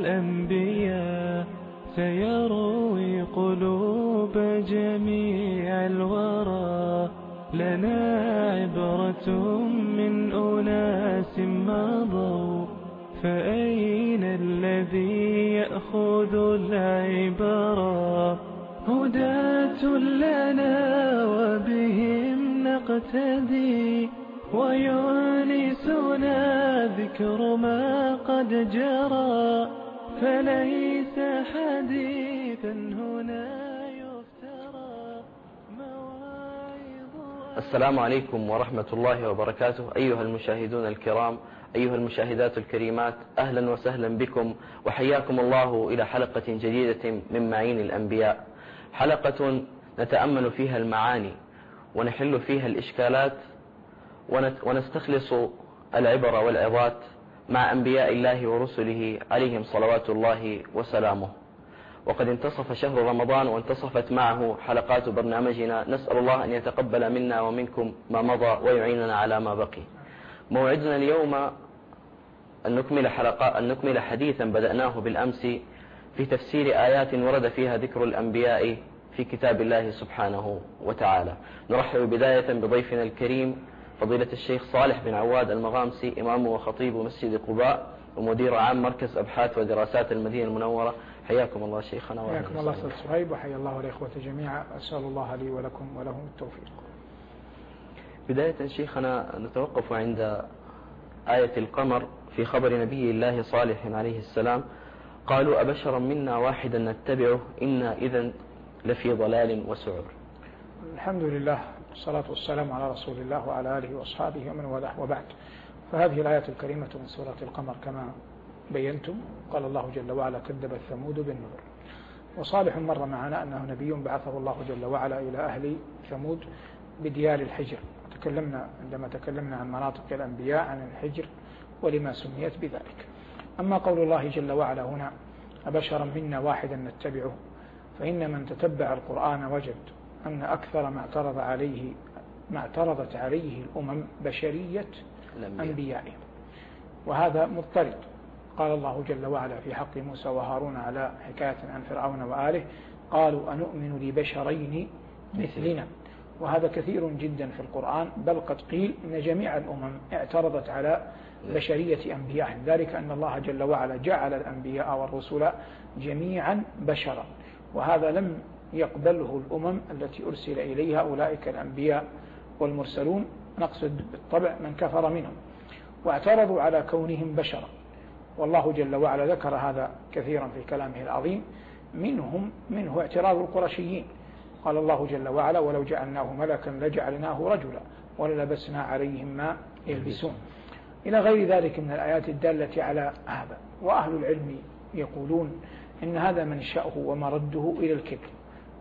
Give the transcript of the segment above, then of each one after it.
الأنبياء سيروي قلوب جميع الورى. لنا عبرة من أناس مضوا فأين الذي يأخذ العبرة هداة لنا وبهم نقتدي ويونسنا ذكر ما قد جرى. فليس حديثا هنا يفترى مواعظ السلام عليكم ورحمة الله وبركاته. أيها المشاهدون الكرام أيها المشاهدات الكريمات أهلا وسهلا بكم وحياكم الله إلى حلقة جديدة من معين الأنبياء. حلقة نتأمل فيها المعاني ونحل فيها الإشكالات ونستخلص العبر والعظات مع أنبياء الله ورسله عليهم صلوات الله وسلامه. وقد انتصف شهر رمضان وانتصفت معه حلقات برنامجنا. نسأل الله أن يتقبل منا ومنكم ما مضى ويعيننا على ما بقي. موعدنا اليوم أن نكمل, حلقة أن نكمل حديثا بدأناه بالأمس في تفسير آيات ورد فيها ذكر الأنبياء في كتاب الله سبحانه وتعالى. نرحب بداية بضيفنا الكريم فضيلة الشيخ صالح بن عواد المغامسي إمام وخطيب مسجد قباء ومدير عام مركز أبحاث ودراسات المدينة المنورة. حياكم الله شيخنا حياكم الله أستاذ صهيب وحيا الله الإخوة جميعا أسأل الله لي ولكم ولهم التوفيق. بداية شيخنا نتوقف عند آية القمر في خبر نبي الله صالح عليه السلام. قالوا أبشرا منا واحدا نتبعه إنا إذا لفي ضلال وسعر. الحمد لله. والصلاة والسلام على رسول الله وعلى آله وأصحابه ومن والاه وبعد. فهذه الآية الكريمة من سورة القمر كما بينتم. قال الله جل وعلا كذب الثمود بالنذر. وصالح مر معنا أنه نبي بعثه الله جل وعلا إلى أهل ثمود بديار الحجر. تكلمنا عندما تكلمنا عن مناطق الأنبياء عن الحجر ولما سميت بذلك. أما قول الله جل وعلا هنا أبشرا منا واحدا نتبعه فإن من تتبع القرآن وجد أن أكثر ما اعترض عليه ما اعترضت عليه الأمم بشرية أنبيائهم. وهذا مضطرد. قال الله جل وعلا في حق موسى وهارون على حكاية عن فرعون وآله قالوا أنؤمن لبشرين مثلنا. وهذا كثير جدا في القرآن بل قد قيل أن جميع الأمم اعترضت على بشرية أنبيائهم. ذلك أن الله جل وعلا جعل الأنبياء والرسل جميعا بشرا. وهذا لم يقبله الأمم التي أرسل إليها أولئك الأنبياء والمرسلون. نقصد بالطبع من كفر منهم واعترضوا على كونهم بشرا. والله جل وعلا ذكر هذا كثيرا في كلامه العظيم. منهم منه اعتراض القرشيين. قال الله جل وعلا ولو جعلناه ملكا لجعلناه رجلا وللبسنا عليهم ما يلبسون. إلى غير ذلك من الآيات الدالة على هذا. وأهل العلم يقولون إن هذا منشأه ومرده إلى الكبر.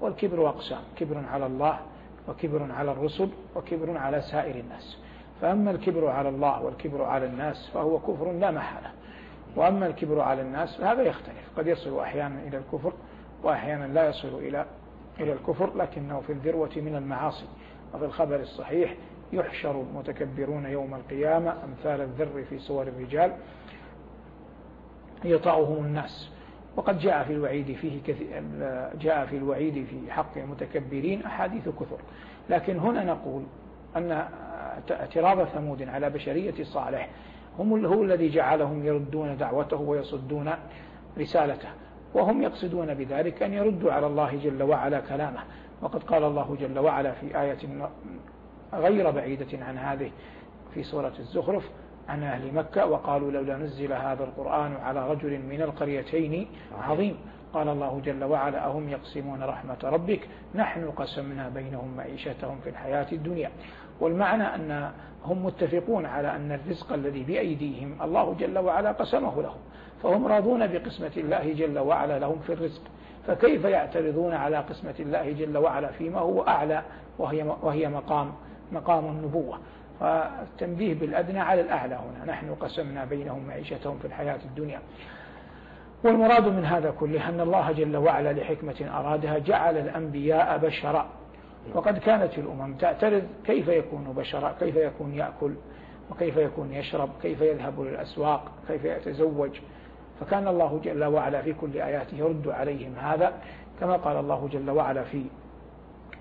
والكبر أقسام كبر على الله وكبر على الرسل وكبر على سائر الناس. فأما الكبر على الله والكبر على الناس فهو كفر لا محالة. وأما الكبر على الناس فهذا يختلف. قد يصل أحيانا إلى الكفر وأحيانا لا يصل إلى إلى الكفر لكنه في الذروة من المعاصي. وفي الخبر الصحيح يحشر المتكبرون يوم القيامة أمثال الذر في صور الرجال يطأهم الناس. وقد جاء في الوعيد فيه كثير جاء في الوعيد في حق المتكبرين أحاديث كثر. لكن هنا نقول أن اعتراض ثمود على بشرية صالح هم هو الذي جعلهم يردون دعوته ويصدون رسالته وهم يقصدون بذلك أن يردوا على الله جل وعلا كلامه. وقد قال الله جل وعلا في آية غير بعيدة عن هذه في سورة الزخرف عن أهل مكة وقالوا لولا نزل هذا القرآن على رجل من القريتين عظيم. قال الله جل وعلا أهم يقسمون رحمة ربك؟ نحن قسمنا بينهم معيشتهم في الحياة الدنيا. والمعنى أن هم متفقون على أن الرزق الذي بأيديهم الله جل وعلا قسمه لهم. فهم راضون بقسمة الله جل وعلا لهم في الرزق. فكيف يعترضون على قسمة الله جل وعلا فيما هو أعلى؟ وهي, وهي مقام مقام النبوة. فالتنبيه بالأدنى على الأعلى هنا. نحن قسمنا بينهم معيشتهم في الحياة الدنيا. والمراد من هذا كله أن الله جل وعلا لحكمة أرادها جعل الأنبياء بشرا. وقد كانت الأمم تعترض كيف يكون بشرا كيف يكون يأكل وكيف يكون يشرب كيف يذهب للأسواق كيف يتزوج. فكان الله جل وعلا في كل آياته يرد عليهم هذا كما قال الله جل وعلا في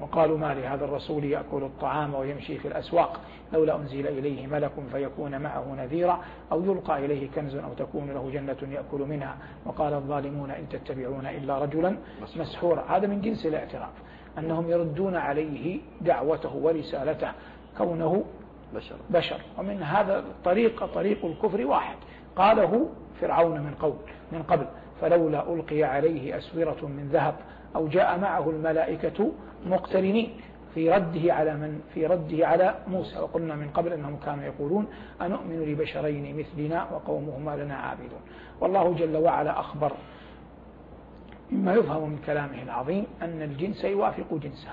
وقالوا ما لهذا الرسول يأكل الطعام ويمشي في الأسواق لولا أنزل إليه ملك فيكون معه نذيرا أو يلقى إليه كنز أو تكون له جنة يأكل منها. وقال الظالمون إن تتبعون إلا رجلا مسحورا. هذا من جنس الاعتراف أنهم يردون عليه دعوته ورسالته كونه بشر. بشر. ومن هذا الطريق طريق الكفر واحد. قاله فرعون من قبل من قبل فلولا ألقي عليه أسورة من ذهب أو جاء معه الملائكة مقترنين في رده على من في رده على موسى. وقلنا من قبل أنهم كانوا يقولون أنؤمن لبشرين مثلنا وقومهما لنا عابدون. والله جل وعلا أخبر مما يفهم من كلامه العظيم أن الجنس يوافق جنسه.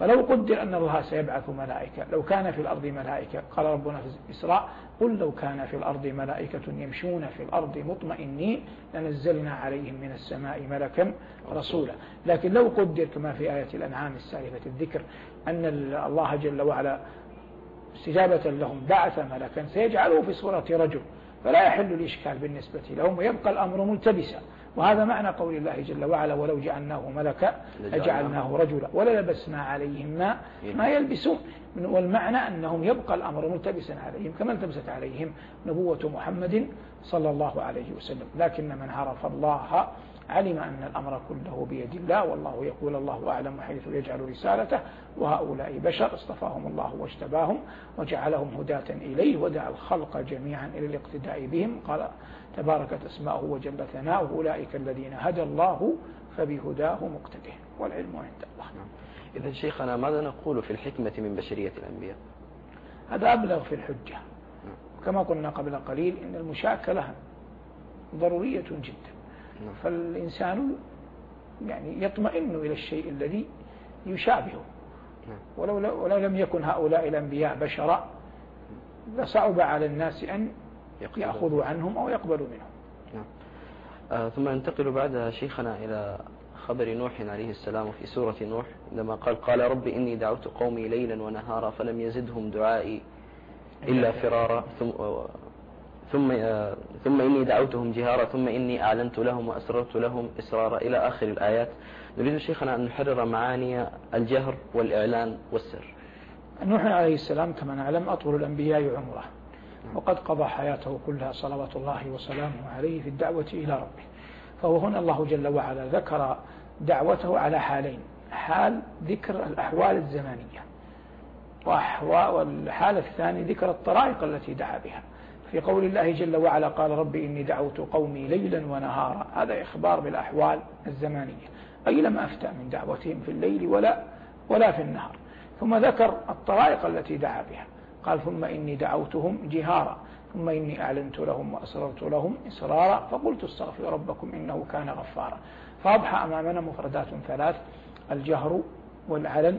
فلو قدر أن الله سيبعث ملائكة لو كان في الأرض ملائكة قال ربنا في الإسراء قل لو كان في الأرض ملائكة يمشون في الأرض مطمئنين لنزلنا عليهم من السماء ملكا رسولا. لكن لو قدر كما في آية الأنعام السالفة الذكر أن الله جل وعلا استجابة لهم بعث ملكا سيجعله في صورة رجل. فلا يحل الإشكال بالنسبة لهم ويبقى الأمر ملتبسا. وهذا معنى قول الله جل وعلا ولو جعلناه ملكا لجعلناه. رجلا وللبسنا عليهم ما ما يلبسون. والمعنى أنهم يبقى الأمر ملتبسا عليهم كما التبست عليهم نبوة محمد صلى الله عليه وسلم. لكن من عرف الله علم أن الأمر كله بيد الله والله يقول الله أعلم حيث يجعل رسالته وهؤلاء بشر اصطفاهم الله واجتباهم وجعلهم هداة إليه ودعا الخلق جميعا إلى الاقتداء بهم قال تباركت أسماؤه وجل ثناؤه أولئك الذين هدى الله فبهداه مقتده والعلم عند الله. إذا شيخنا ماذا نقول في الحكمة من بشرية الأنبياء هذا أبلغ في الحجة. كما قلنا قبل قليل إن المشاكلة ضرورية جدا. فالإنسان يعني يطمئن إلى الشيء الذي يشابهه. ولو, ولو لم يكن هؤلاء الأنبياء بشرا لصعب على الناس أن يأخذوا عنهم أو يقبلوا منهم. نعم. آه ثم ننتقل بعدها شيخنا إلى خبر نوح عليه السلام في سورة نوح عندما قال قال رب إني دعوت قومي ليلا ونهارا فلم يزدهم دعائي إلا فرارا. ثم ثم آه، ثم إني دعوتهم جهارا ثم إني أعلنت لهم وأسررت لهم إسرارا إلى آخر الآيات. نريد شيخنا أن نحرر معاني الجهر والإعلان والسر. نوح عليه السلام كما نعلم أطول الأنبياء عمره وقد قضى حياته كلها صلوات الله وسلامه عليه في الدعوة إلى ربه. فهو هنا الله جل وعلا ذكر دعوته على حالين حال ذكر الأحوال الزمانية والحالة الثانية ذكر الطرائق التي دعا بها. في قول الله جل وعلا قال رب إني دعوت قومي ليلا ونهارا. هذا إخبار بالأحوال الزمانية أي لم أفتى من دعوتهم في الليل ولا ولا في النهار. ثم ذكر الطرائق التي دعا بها. قال ثم إني دعوتهم جهارا. ثم إني أعلنت لهم وأسررت لهم إسرارا. فقلت استغفروا ربكم إنه كان غفارا. فأضحى أمامنا مفردات ثلاث الجهر والعلن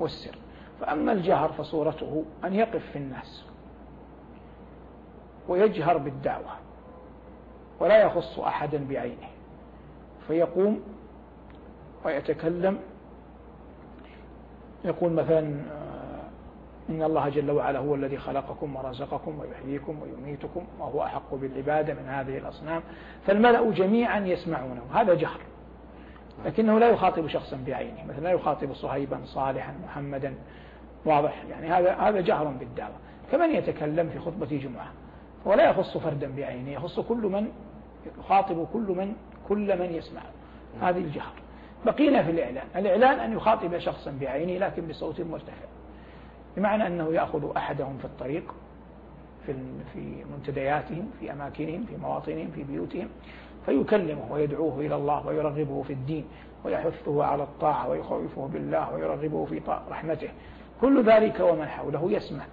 والسر. فأما الجهر فصورته أن يقف في الناس. ويجهر بالدعوة ولا يخص أحدا بعينه فيقوم ويتكلم. يقول مثلا إن الله جل وعلا هو الذي خلقكم ورزقكم ويحييكم ويميتكم وهو أحق بالعبادة من هذه الأصنام فالملأ جميعا يسمعونه. هذا جهر لكنه لا يخاطب شخصا بعينه. مثلا لا يخاطب صهيبا صالحا محمدا واضح. يعني هذا هذا جهر بالدعوة. كمن يتكلم في خطبة جمعة؟ ولا يخص فردا بعينه يخص كل من يخاطب كل من كل من يسمع هذه الجهر. بقينا في الإعلان الإعلان أن يخاطب شخصا بعينه لكن بصوت مرتفع. بمعنى أنه يأخذ أحدهم في الطريق في في منتدياتهم في أماكنهم في مواطنهم في بيوتهم فيكلمه ويدعوه إلى الله ويرغبه في الدين ويحثه على الطاعة ويخوفه بالله ويرغبه في رحمته. كل ذلك ومن حوله يسمع.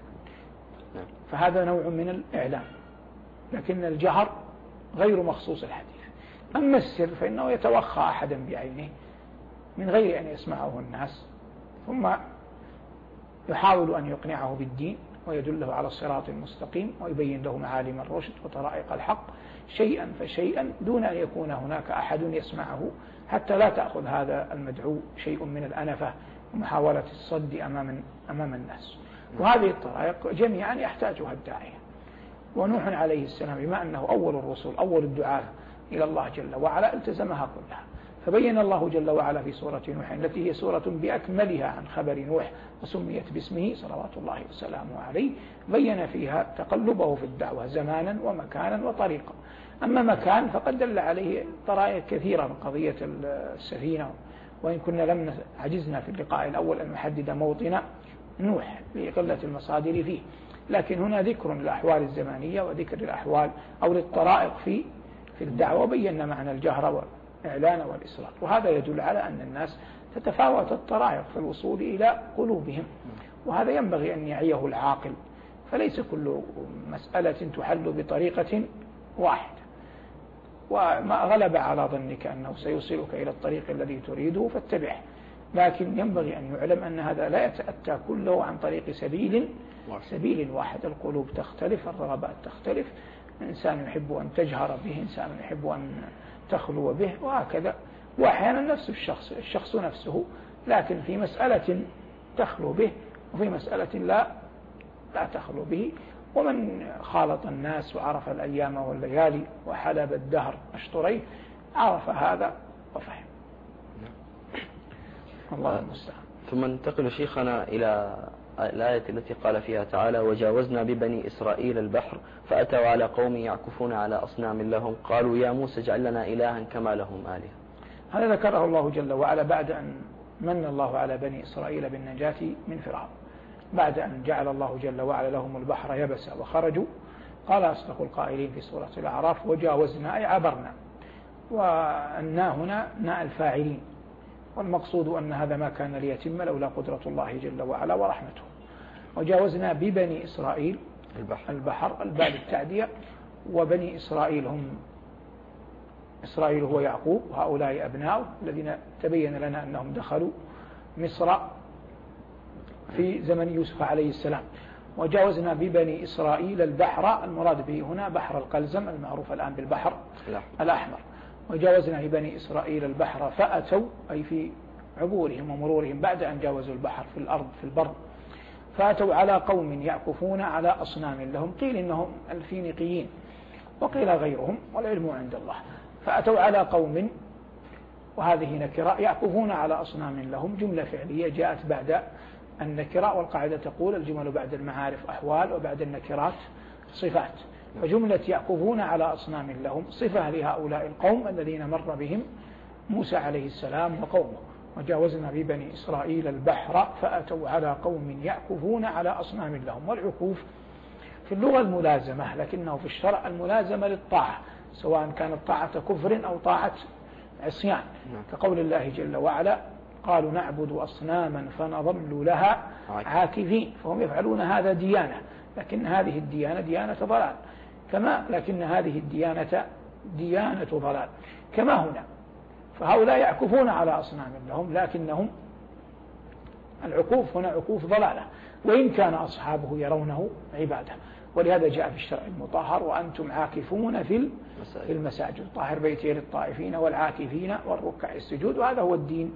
فهذا نوع من الإعلام لكن الجهر غير مخصوص الحديث. أما السر فإنه يتوخى أحدا بعينه من غير أن يسمعه الناس ثم يحاول أن يقنعه بالدين ويدله على الصراط المستقيم ويبين له معالم الرشد وطرائق الحق شيئا فشيئا دون أن يكون هناك أحد يسمعه. حتى لا تأخذ هذا المدعو شيء من الأنفة ومحاولة الصد أمام, أمام الناس. وهذه الطرائق جميعا يحتاجها الداعية. ونوح عليه السلام بما أنه أول الرسل أول الدعاة إلى الله جل وعلا التزمها كلها. فبين الله جل وعلا في سورة نوح التي هي سورة بأكملها عن خبر نوح وسميت باسمه صلوات الله وسلامه عليه بين فيها تقلبه في الدعوة زمانا ومكانا وطريقا. أما مكان فقد دل عليه طرائق كثيرة من قضية السفينة. وإن كنا لم عجزنا في اللقاء الأول أن نحدد موطن نوح لقلة المصادر فيه. لكن هنا ذكر للأحوال الزمانية وذكر للأحوال أو للطرائق في في الدعوة بينا معنى الجهر والإعلان والإصرار وهذا يدل على أن الناس تتفاوت الطرائق في الوصول إلى قلوبهم. وهذا ينبغي أن يعيه العاقل. فليس كل مسألة تحل بطريقة واحدة. وما غلب على ظنك أنه سيوصلك إلى الطريق الذي تريده فاتبعه. لكن ينبغي أن يعلم أن هذا لا يتأتى كله عن طريق سبيل سبيل واحد القلوب تختلف الرغبات تختلف. إنسان يحب أن تجهر به إنسان يحب أن تخلو به وهكذا. وأحيانا نفس الشخص الشخص نفسه لكن في مسألة تخلو به وفي مسألة لا لا تخلو به. ومن خالط الناس وعرف الأيام والليالي وحلب الدهر أشطريه عرف هذا وفهم. الله المستعان. ثم ننتقل شيخنا إلى الآية التي قال فيها تعالى وجاوزنا ببني إسرائيل البحر فأتوا على قوم يعكفون على أصنام لهم قالوا يا موسى اجعل لنا إلها كما لهم آلهة. هذا ذكره الله جل وعلا بعد أن من الله على بني إسرائيل بالنجاة من فرعون. بعد أن جعل الله جل وعلا لهم البحر يبسا وخرجوا قال أصدق القائلين في سورة الأعراف وجاوزنا أي عبرنا والنا هنا ناء الفاعلين والمقصود أن هذا ما كان ليتم لولا قدرة الله جل وعلا ورحمته. وجاوزنا ببني إسرائيل البحر, البحر الباب التعدية وبني إسرائيل هم إسرائيل هو يعقوب وهؤلاء أبناؤه الذين تبين لنا أنهم دخلوا مصر في زمن يوسف عليه السلام. وجاوزنا ببني إسرائيل البحر المراد به هنا بحر القلزم المعروف الآن بالبحر الأحمر. وجاوزنا ببني إسرائيل البحر فأتوا أي في عبورهم ومرورهم بعد أن جاوزوا البحر في الأرض في البر. فأتوا على قوم يعكفون على أصنام لهم قيل إنهم الفينيقيين وقيل غيرهم والعلم عند الله. فأتوا على قوم وهذه نكرة يعكفون على أصنام لهم جملة فعلية جاءت بعد النكرة والقاعدة تقول الجمل بعد المعارف أحوال وبعد النكرات صفات. فجملة يعكفون على أصنام لهم صفة لهؤلاء القوم الذين مر بهم موسى عليه السلام وقومه. وجاوزنا ببني إسرائيل البحر فأتوا على قوم يعكفون على أصنام لهم والعكوف في اللغة الملازمة لكنه في الشرع الملازمة للطاعة سواء كانت طاعة كفر أو طاعة عصيان. نعم. كقول الله جل وعلا قالوا نعبد أصناما فنظل لها عاكفين. فهم يفعلون هذا ديانة لكن هذه الديانة ديانة ضلال. كما لكن هذه الديانة ديانة ضلال. كما هنا فهؤلاء يعكفون على أصنام لهم لكنهم العكوف هنا عكوف ضلالة وإن كان أصحابه يرونه عبادة. ولهذا جاء في الشرع المطهر وأنتم عاكفون في في المساجد. طاهر بيتي للطائفين والعاكفين والركع السجود وهذا هو الدين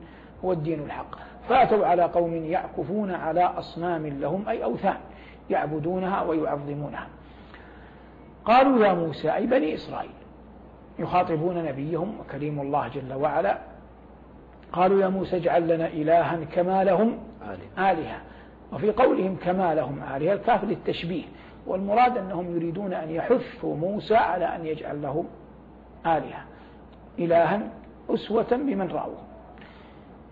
هو الدين الحق. فأتوا على قوم يعكفون على أصنام لهم أي أوثان يعبدونها ويعظمونها. قالوا يا موسى أي بني إسرائيل يخاطبون نبيهم وكريم الله جل وعلا. قالوا يا موسى اجعل لنا إلها كما لهم آلهة. وفي قولهم كما لهم آلهة الكاف للتشبيه. والمراد أنهم يريدون أن يحثوا موسى على أن يجعل لهم آلهة. إلها أسوة بمن رأوه.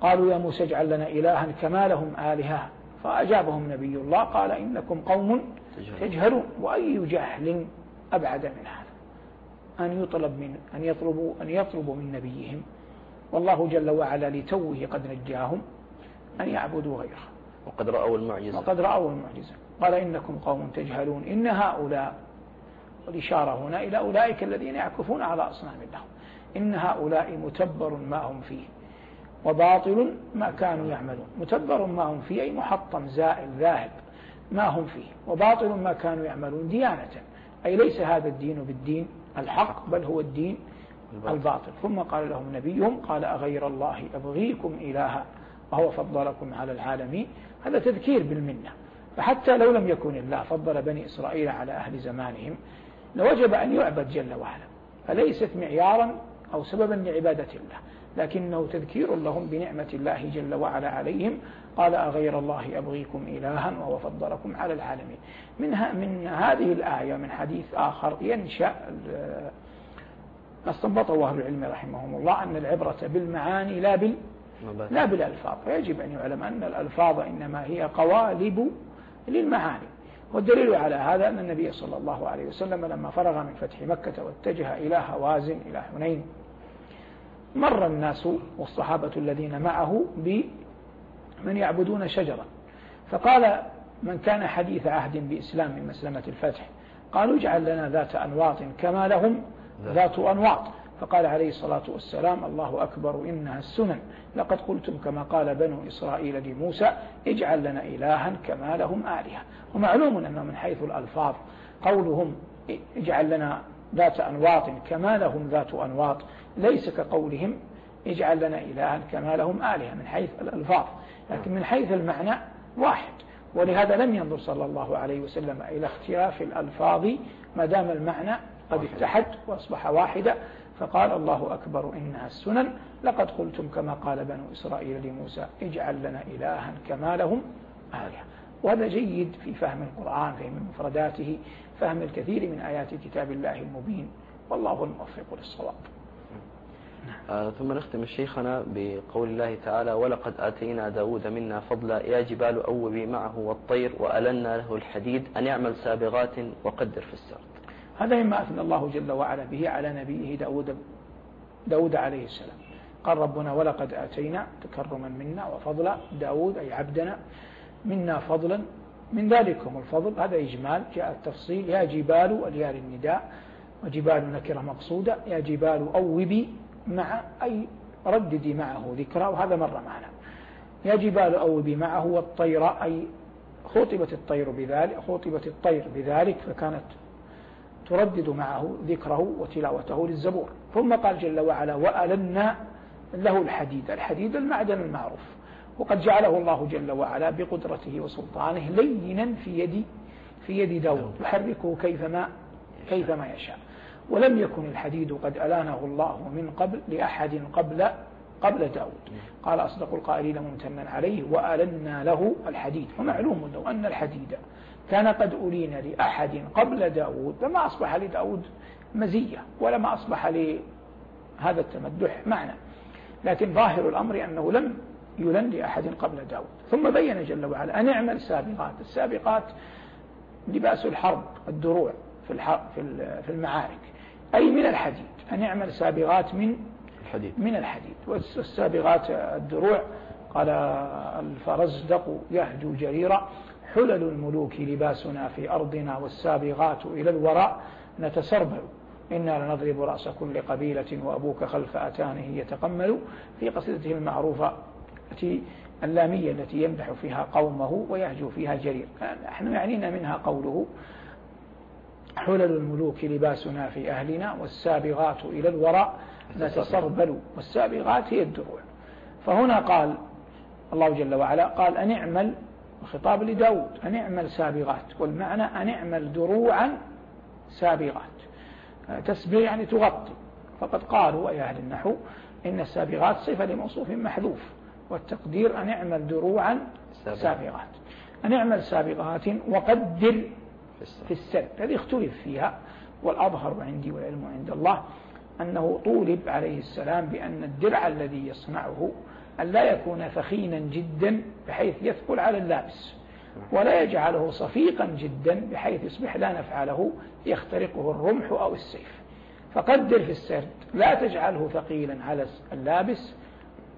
قالوا يا موسى اجعل لنا إلها كما لهم آلهة. فأجابهم نبي الله قال إنكم قوم تجهلون. وأي جهل أبعد من هذا أن يطلب من أن يطلبوا أن يطلبوا من نبيهم. والله جل وعلا لتوه قد نجاهم أن يعبدوا غيره. وقد رأوا المعجزة. وقد رأوا المعجزة. قال إنكم قوم تجهلون. إن هؤلاء والإشارة هنا إلى أولئك الذين يعكفون على أصنام لهم إن هؤلاء متبر ما هم فيه وباطل ما كانوا يعملون. متبر ما هم فيه أي محطم زائل ذاهب ما هم فيه. وباطل ما كانوا يعملون ديانة. أي ليس هذا الدين بالدين. الحق بل هو الدين الباطل. ثم قال لهم نبيهم قال أغير الله أبغيكم إلها وهو فضلكم على العالمين. هذا تذكير بالمنة. فحتى لو لم يكن الله فضل بني إسرائيل على أهل زمانهم لوجب أن يعبد جل وعلا. فليست معيارا أو سببا لعبادة الله. لكنه تذكير لهم بنعمة الله جل وعلا عليهم. قال أغير الله أبغيكم إلها وهو فضلكم على العالمين. منها من هذه الآية من حديث آخر ينشأ ما استنبطه أهل العلم رحمهم الله أن العبرة بالمعاني لا بال لا بالألفاظ. فيجب أن يعلم أن الألفاظ إنما هي قوالب للمعاني. والدليل على هذا أن النبي صلى الله عليه وسلم لما فرغ من فتح مكة واتجه إلى هوازن إلى حنين مر الناس والصحابة الذين معه بمن يعبدون شجرا فقال من كان حديث عهد بإسلام من مسلمة الفتح قالوا اجعل لنا ذات أنواط كما لهم ذات أنواط. فقال عليه الصلاة والسلام الله أكبر إنها السنن. لقد قلتم كما قال بنو إسرائيل لموسى اجعل لنا إلها كما لهم آلهة. ومعلوم أنه من حيث الألفاظ قولهم اجعل لنا ذات أنواط كما لهم ذات أنواط ليس كقولهم اجعل لنا إلها كما لهم آلهة من حيث الألفاظ لكن من حيث المعنى واحد. ولهذا لم ينظر صلى الله عليه وسلم إلى اختلاف الألفاظ ما دام المعنى قد اتحد وأصبح واحدا. فقال الله أكبر إنها السنن. لقد قلتم كما قال بنو إسرائيل لموسى اجعل لنا إلها كما لهم آلهة. وهذا جيد في فهم القرآن فهم مفرداته. فهم الكثير من آيات كتاب الله المبين والله الموفق للصواب. آه ثم نختم شيخنا بقول الله تعالى ولقد آتينا داود منا فضلا يا جبال أوبي معه والطير وألنا له الحديد أن يعمل سابغات وقدر في السرد. هذا مما أثنى الله جل وعلا به على نبيه داود, داود عليه السلام. قال ربنا ولقد آتينا تكرما منا وفضلا داود أي عبدنا منا فضلا من ذلكم الفضل. هذا إجمال جاء التفصيل. يا جبال الياء النداء وجبال نكرة مقصودة. يا جبال أوبي مع أي رددي معه ذكرى وهذا مر معنا. يا جبال أوبي معه والطير أي خطبت الطير بذلك خطبت الطير بذلك فكانت تردد معه ذكره وتلاوته للزبور. ثم قال جل وعلا وألنا له الحديد. الحديد المعدن المعروف. وقد جعله الله جل وعلا بقدرته وسلطانه لينا في يد في يد داود. يحركه كيفما كيفما يشاء. ولم يكن الحديد قد ألانه الله من قبل لأحد قبل قبل داود. قال أصدق القائلين ممتنا عليه وألنا له الحديد. ومعلوم لو أن الحديد كان قد ألين لأحد قبل داود لما أصبح لداود مزية ولما أصبح لهذا التمدح معنى. لكن ظاهر الأمر أنه لم يلن لأحد قبل داود. ثم بين جل وعلا أن اعمل سابقات. السابقات لباس الحرب الدروع في في المعارك. أي من الحديد. أن يعمل سابغات من الحديد. من الحديد. والسابغات الدروع. قال الفرزدق يهجو جريرا. حلل الملوك لباسنا في أرضنا والسابغات إلى الوراء. نتسربل. إنا لنضرب رأس كل قبيلة وأبوك خلف أتانه يتقمل. في قصيدته المعروفة التي اللامية التي يمدح فيها قومه ويهجو فيها جرير. نحن يعنينا منها قوله حلل الملوك لباسنا في أهلنا والسابغات إلى الوراء نتسربل. والسابغات هي الدروع. فهنا قال الله جل وعلا قال أن اعمل خطاب لداود أن اعمل سابغات. والمعنى أن اعمل دروعا سابغات. تسبيغ يعني تغطي. فقد قالوا أي أهل النحو إن السابغات صفة لموصوف محذوف. والتقدير أن اعمل دروعا سابغات أن اعمل سابغات وقدر في السرد هذه اختلف فيها والأظهر عندي والعلم عند الله أنه طولب عليه السلام بأن الدرع الذي يصنعه أن لا يكون ثخينا جدا بحيث يثقل على اللابس ولا يجعله صفيقا جدا بحيث يصبح لا نفع له يخترقه الرمح أو السيف. فقدر في السرد لا تجعله ثقيلا على اللابس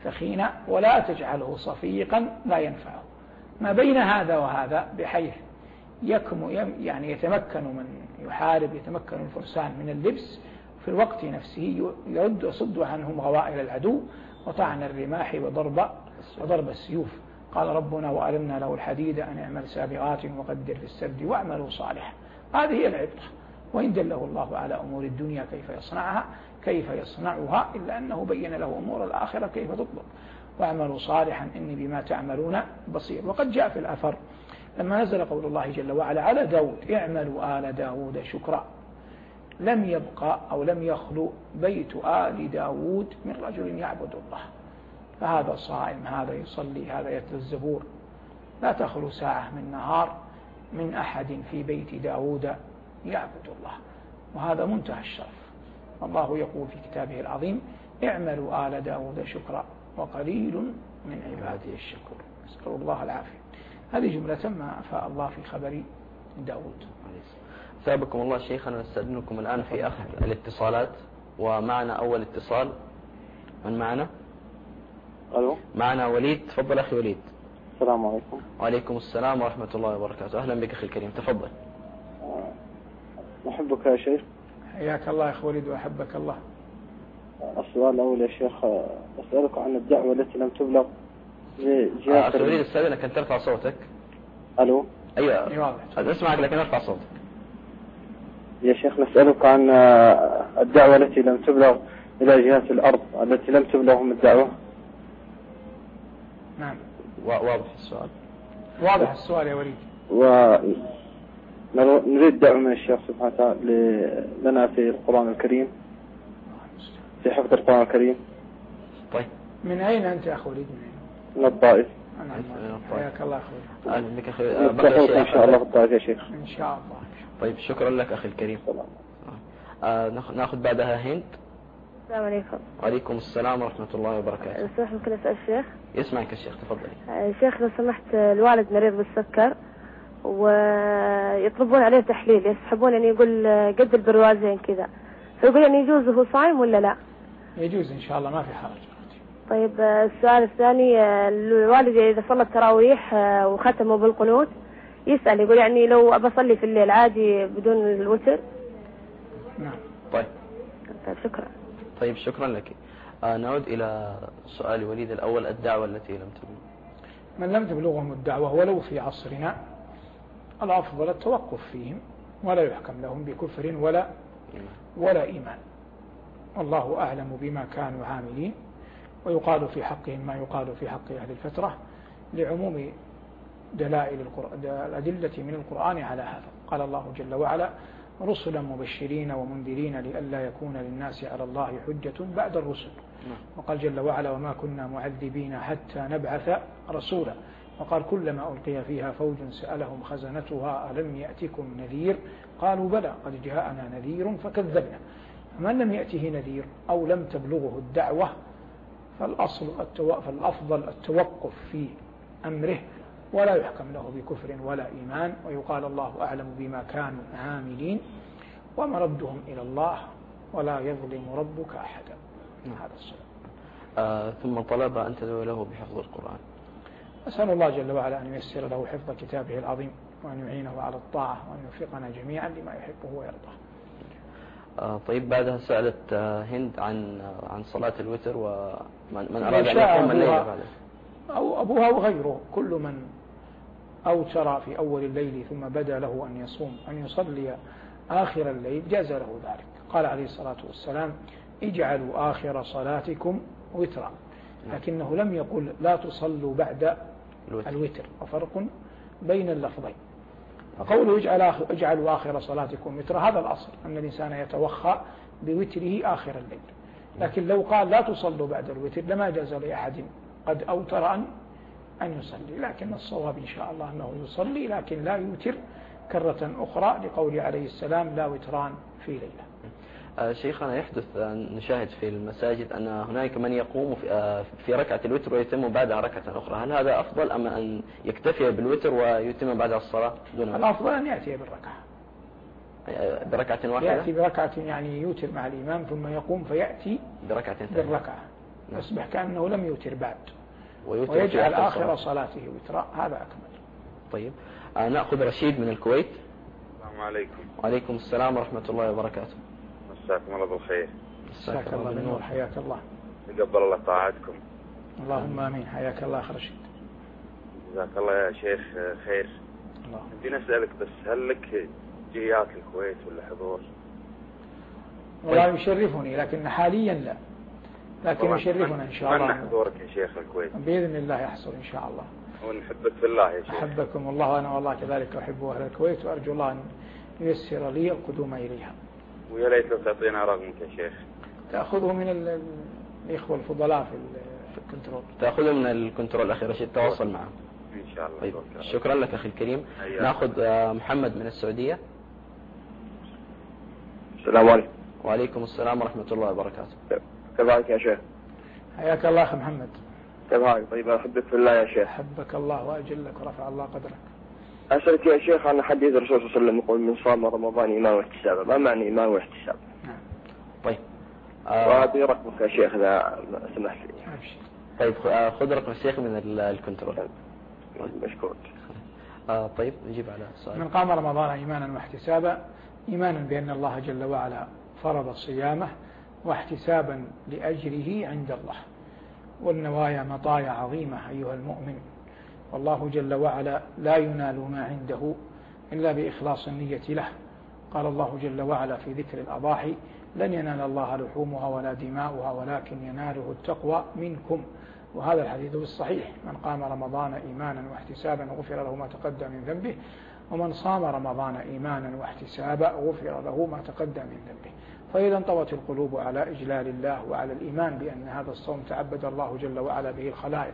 ثخينا ولا تجعله صفيقا لا ينفعه. ما بين هذا وهذا بحيث يكم يعني يتمكن من يحارب يتمكن الفرسان من اللبس في الوقت نفسه يرد يصد عنهم غوائل العدو وطعن الرماح وضرب وضرب السيوف. قال ربنا وألمنا له الحديد أن اعمل سابغات وقدر في السرد وأعملوا صالحا. هذه هي العبرة. وإن دله الله على أمور الدنيا كيف يصنعها كيف يصنعها إلا أنه بين له أمور الآخرة كيف تطلب. واعملوا صالحا إني بما تعملون بصير. وقد جاء في الأثر لما نزل قول الله جل وعلا على داود اعملوا آل داود شكرا. لم يبقى أو لم يخلو بيت آل داود من رجل يعبد الله. فهذا صائم هذا يصلي هذا يتلو الزبور. لا تخلو ساعة من نهار من أحد في بيت داود يعبد الله. وهذا منتهى الشرف. الله يقول في كتابه العظيم اعملوا آل داود شكرا وقليل من عباده الشكور. نسأل الله العافية. هذه جملة ما أفاء الله في خبر داود. ثابكم الله شيخنا نستأذنكم الآن في أخذ الاتصالات. ومعنا أول اتصال. من معنا؟ ألو؟ معنا وليد. تفضل أخي وليد. السلام عليكم. وعليكم السلام ورحمة الله وبركاته. أهلا بك أخي الكريم. تفضل. أحبك يا شيخ. حياك الله يا أخي وليد وأحبك الله. السؤال الأول يا شيخ أسألك عن الدعوة التي لم تبلغ آه، لجهات أخي وليد استاذنك أن ترفع صوتك. ألو؟ أيوة. أي واضح. أسمعك لكن أرفع صوتك. يا شيخ نسألك عن آه، الدعوة التي لم تبلغ إلى جهات الأرض التي لم تبلغهم الدعوة؟ نعم. و- واضح السؤال. واضح السؤال يا وليد. ونريد دعوة من الشيخ سبحانه وتعالى ل- لنا في القرآن الكريم. في حفظ القرآن الكريم. طيب. من أين أنت يا وليد؟ من أين؟ من الطائف. أنا طيب. حياك الله آه، بقي نلتقيكم شيء إن شاء الله في الطائف يا شيخ. إن شاء الله. طيب شكرا لك أخي الكريم. سلام. آه، ناخ- ناخذ بعدها هند السلام عليكم. وعليكم السلام ورحمة الله وبركاته. سمح ممكن أسأل الشيخ؟ يسمعك الشيخ تفضلي آه، شيخ لو سمحت آه، الوالد مريض بالسكر. ويطلبون عليه تحليل يسحبون يعني يقول آه، قد البروازين كذا. فيقول يعني يجوز هو صايم ولا لا؟ يجوز إن شاء الله ما في حرج. طيب آه، السؤال الثاني آه، الوالد إذا صلى التراويح وختمه بالقنوت يسأل يقول يعني لو أبى أصلي في الليل عادي بدون الوتر؟ نعم. طيب. طيب شكرا. طيب شكرا لك. آه، نعود إلى سؤال وليد الأول الدعوة التي لم تبلغ. من لم تبلغهم الدعوة ولو في عصرنا الأفضل التوقف فيهم ولا يحكم لهم بكفر ولا ولا إيمان. والله أعلم بما كانوا عاملين ويقال في حقهم ما يقال في حق أهل الفترة لعموم دلائل الأدلة من القرآن على هذا. قال الله جل وعلا رسلا مبشرين ومنذرين لئلا يكون للناس على الله حجة بعد الرسل. وقال جل وعلا وما كنا معذبين حتى نبعث رسولا. وقال كلما ألقي فيها فوج سألهم خزنتها ألم يأتكم نذير؟ قالوا بلى قد جاءنا نذير فكذبنا. من لم يأته نذير أو لم تبلغه الدعوة فالأصل. فالأفضل التوقف في أمره ولا يحكم له بكفر ولا إيمان ويقال الله أعلم بما كانوا عاملين ومردهم إلى الله ولا يظلم ربك أحدا. هذا الصلاة آه، ثم طلب أن تدعو له بحفظ القرآن. أسأل الله جل وعلا أن ييسر له حفظ كتابه العظيم وأن يعينه على الطاعة وأن يوفقنا جميعا لما يحبه ويرضاه. آه، طيب بعدها سألت آه، هند عن آه، عن صلاة الوتر ومن أراد أن يقوم الليل أبوها- بعد أو أبوها وغيره كل من أوتر في أول الليل ثم بدا له أن يصوم أن يصلي آخر الليل جاز له ذلك. قال عليه الصلاة والسلام اجعلوا آخر صلاتكم وترا. لكنه لم يقل لا تصلوا بعد الوتر. الوتر. وفرق بين اللفظين. فقوله اجعل آخر اجعلوا آخر صلاتكم وترا هذا الأصل أن الإنسان يتوخى بوتره آخر الليل. لكن لو قال لا تصلوا بعد الوتر لما جاز لأحد قد أوتر أن أن يصلي. لكن الصواب إن شاء الله أنه يصلي لكن لا يوتر كرة أخرى لقوله عليه السلام لا وتران في ليلة. شيخنا يحدث نشاهد في المساجد أن هناك من يقوم في- آه، في ركعة الوتر ويتم بعدها ركعة أخرى. هل هذا أفضل أم أن يكتفي بالوتر ويتم بعدها الصلاة دون الأفضل أن يأتي بالركعة. آه، بركعة واحدة؟ يأتي بركعة يعني يوتر مع الإمام ثم يقوم فيأتي بركعة ثانية. بالركعة. يصبح كأنه لم يوتر بعد. ويوتر ويجعل آخر. صلاته وترا. هذا أكمل. طيب. آه، نأخذ رشيد من الكويت. السلام عليكم. وعليكم السلام ورحمة الله وبركاته. مساكم الله بالخير. جزاك الله بالنور. حياك الله. تقبل الله طاعتكم. اللهم آمين. حياك الله أخ رشيد جزاك الله يا شيخ خير. اللهم. بدي أسألك بس هل لك جيات الكويت ولا حضور؟ ولا يشرفني لكن حاليا لا. لكن يشرفنا إن شاء الله. حضورك يا شيخ الكويت؟ بإذن الله يحصل إن شاء الله. ونحبك في الله يا شيخ. أحبكم الله وأنا والله كذلك أحب أهل الكويت وأرجو الله أن ييسر لي القدوم إليها. ويا ليت لو تعطينا رقمك يا شيخ. تأخذه من ال- ال- الإخوة الفضلاء في ال- في ال control. تأخذه من ال control الأخير عشان تتواصل معه. إن شاء الله. طيب. شكرا لك أخي الكريم. حياك. نأخذ آه، محمد من السعودية. السلام عليكم. وعليكم السلام ورحمة الله وبركاته. كيف حالك يا شيخ؟ حياك الله أخي محمد. كيف حالك؟ طيب أحبك في الله يا شيخ. حبك الله وأجلك ورفع الله قدرك. أسألك يا شيخ عن حديث الرسول صلى الله عليه وسلم يقول من صام رمضان إيمان واحتسابا ما معنى إيمان واحتساب؟ طيب. آه، وهذه رقمك يا شيخ إذا سمحت لي. طيب آه، خذ رقم الشيخ من ال- الكنترول. مشكور. آه، طيب نجيب على السؤال من قام رمضان إيمانا واحتسابا إيمانا بأن الله جل وعلا فرض صيامه واحتسابا لأجره عند الله. والنوايا مطايا عظيمة أيها المؤمن. والله جل وعلا لا ينال ما عنده إلا بإخلاص النية له. قال الله جل وعلا في ذكر الأضاحي لن ينال الله لحومها ولا دماؤها ولكن يناله التقوى منكم. وهذا الحديث بالصحيح من قام رمضان إيمانا واحتسابا غفر له ما تقدم من ذنبه ومن صام رمضان إيمانا واحتسابا غفر له ما تقدم من ذنبه. فإذا انطوت القلوب على إجلال الله وعلى الإيمان بأن هذا الصوم تعبد الله جل وعلا به الخلائق.